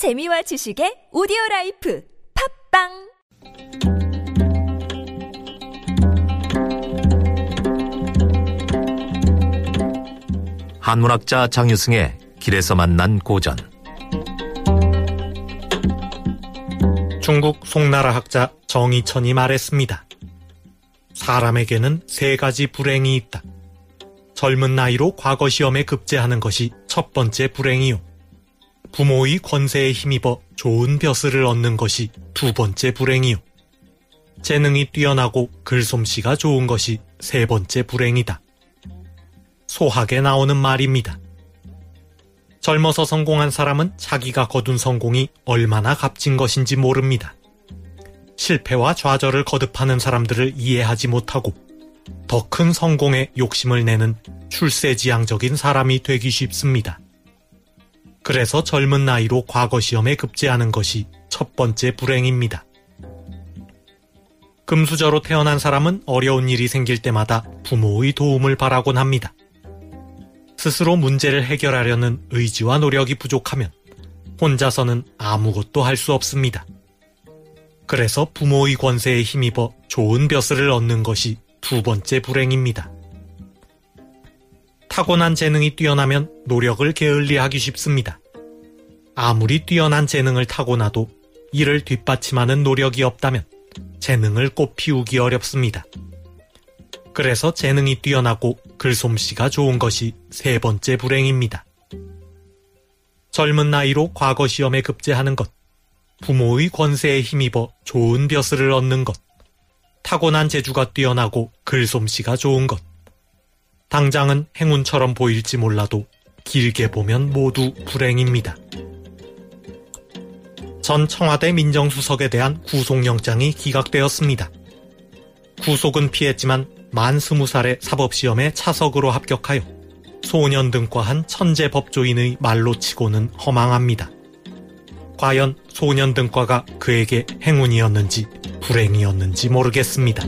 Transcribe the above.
재미와 지식의 오디오 라이프 팟빵 한문학자 장유승의 길에서 만난 고전 중국 송나라 학자 정이천이 말했습니다. 사람에게는 세 가지 불행이 있다. 젊은 나이로 과거 시험에 급제하는 것이 첫 번째 불행이요. 부모의 권세에 힘입어 좋은 벼슬을 얻는 것이 두 번째 불행이요. 재능이 뛰어나고 글솜씨가 좋은 것이 세 번째 불행이다. 소학에 나오는 말입니다. 젊어서 성공한 사람은 자기가 거둔 성공이 얼마나 값진 것인지 모릅니다. 실패와 좌절을 거듭하는 사람들을 이해하지 못하고 더 큰 성공에 욕심을 내는 출세지향적인 사람이 되기 쉽습니다. 그래서 젊은 나이로 과거 시험에 급제하는 것이 첫 번째 불행입니다. 금수저로 태어난 사람은 어려운 일이 생길 때마다 부모의 도움을 바라곤 합니다. 스스로 문제를 해결하려는 의지와 노력이 부족하면 혼자서는 아무것도 할 수 없습니다. 그래서 부모의 권세에 힘입어 좋은 벼슬을 얻는 것이 두 번째 불행입니다. 타고난 재능이 뛰어나면 노력을 게을리하기 쉽습니다. 아무리 뛰어난 재능을 타고나도 이를 뒷받침하는 노력이 없다면 재능을 꽃 피우기 어렵습니다. 그래서 재능이 뛰어나고 글솜씨가 좋은 것이 세 번째 불행입니다. 젊은 나이로 과거 시험에 급제하는 것, 부모의 권세에 힘입어 좋은 벼슬을 얻는 것, 타고난 재주가 뛰어나고 글솜씨가 좋은 것. 당장은 행운처럼 보일지 몰라도 길게 보면 모두 불행입니다. 전 청와대 민정수석에 대한 구속영장이 기각되었습니다. 구속은 피했지만 만 스무 살의 사법시험에 차석으로 합격하여 소년 등과 한 천재 법조인의 말로 치고는 허망합니다. 과연 소년 등과가 그에게 행운이었는지 불행이었는지 모르겠습니다.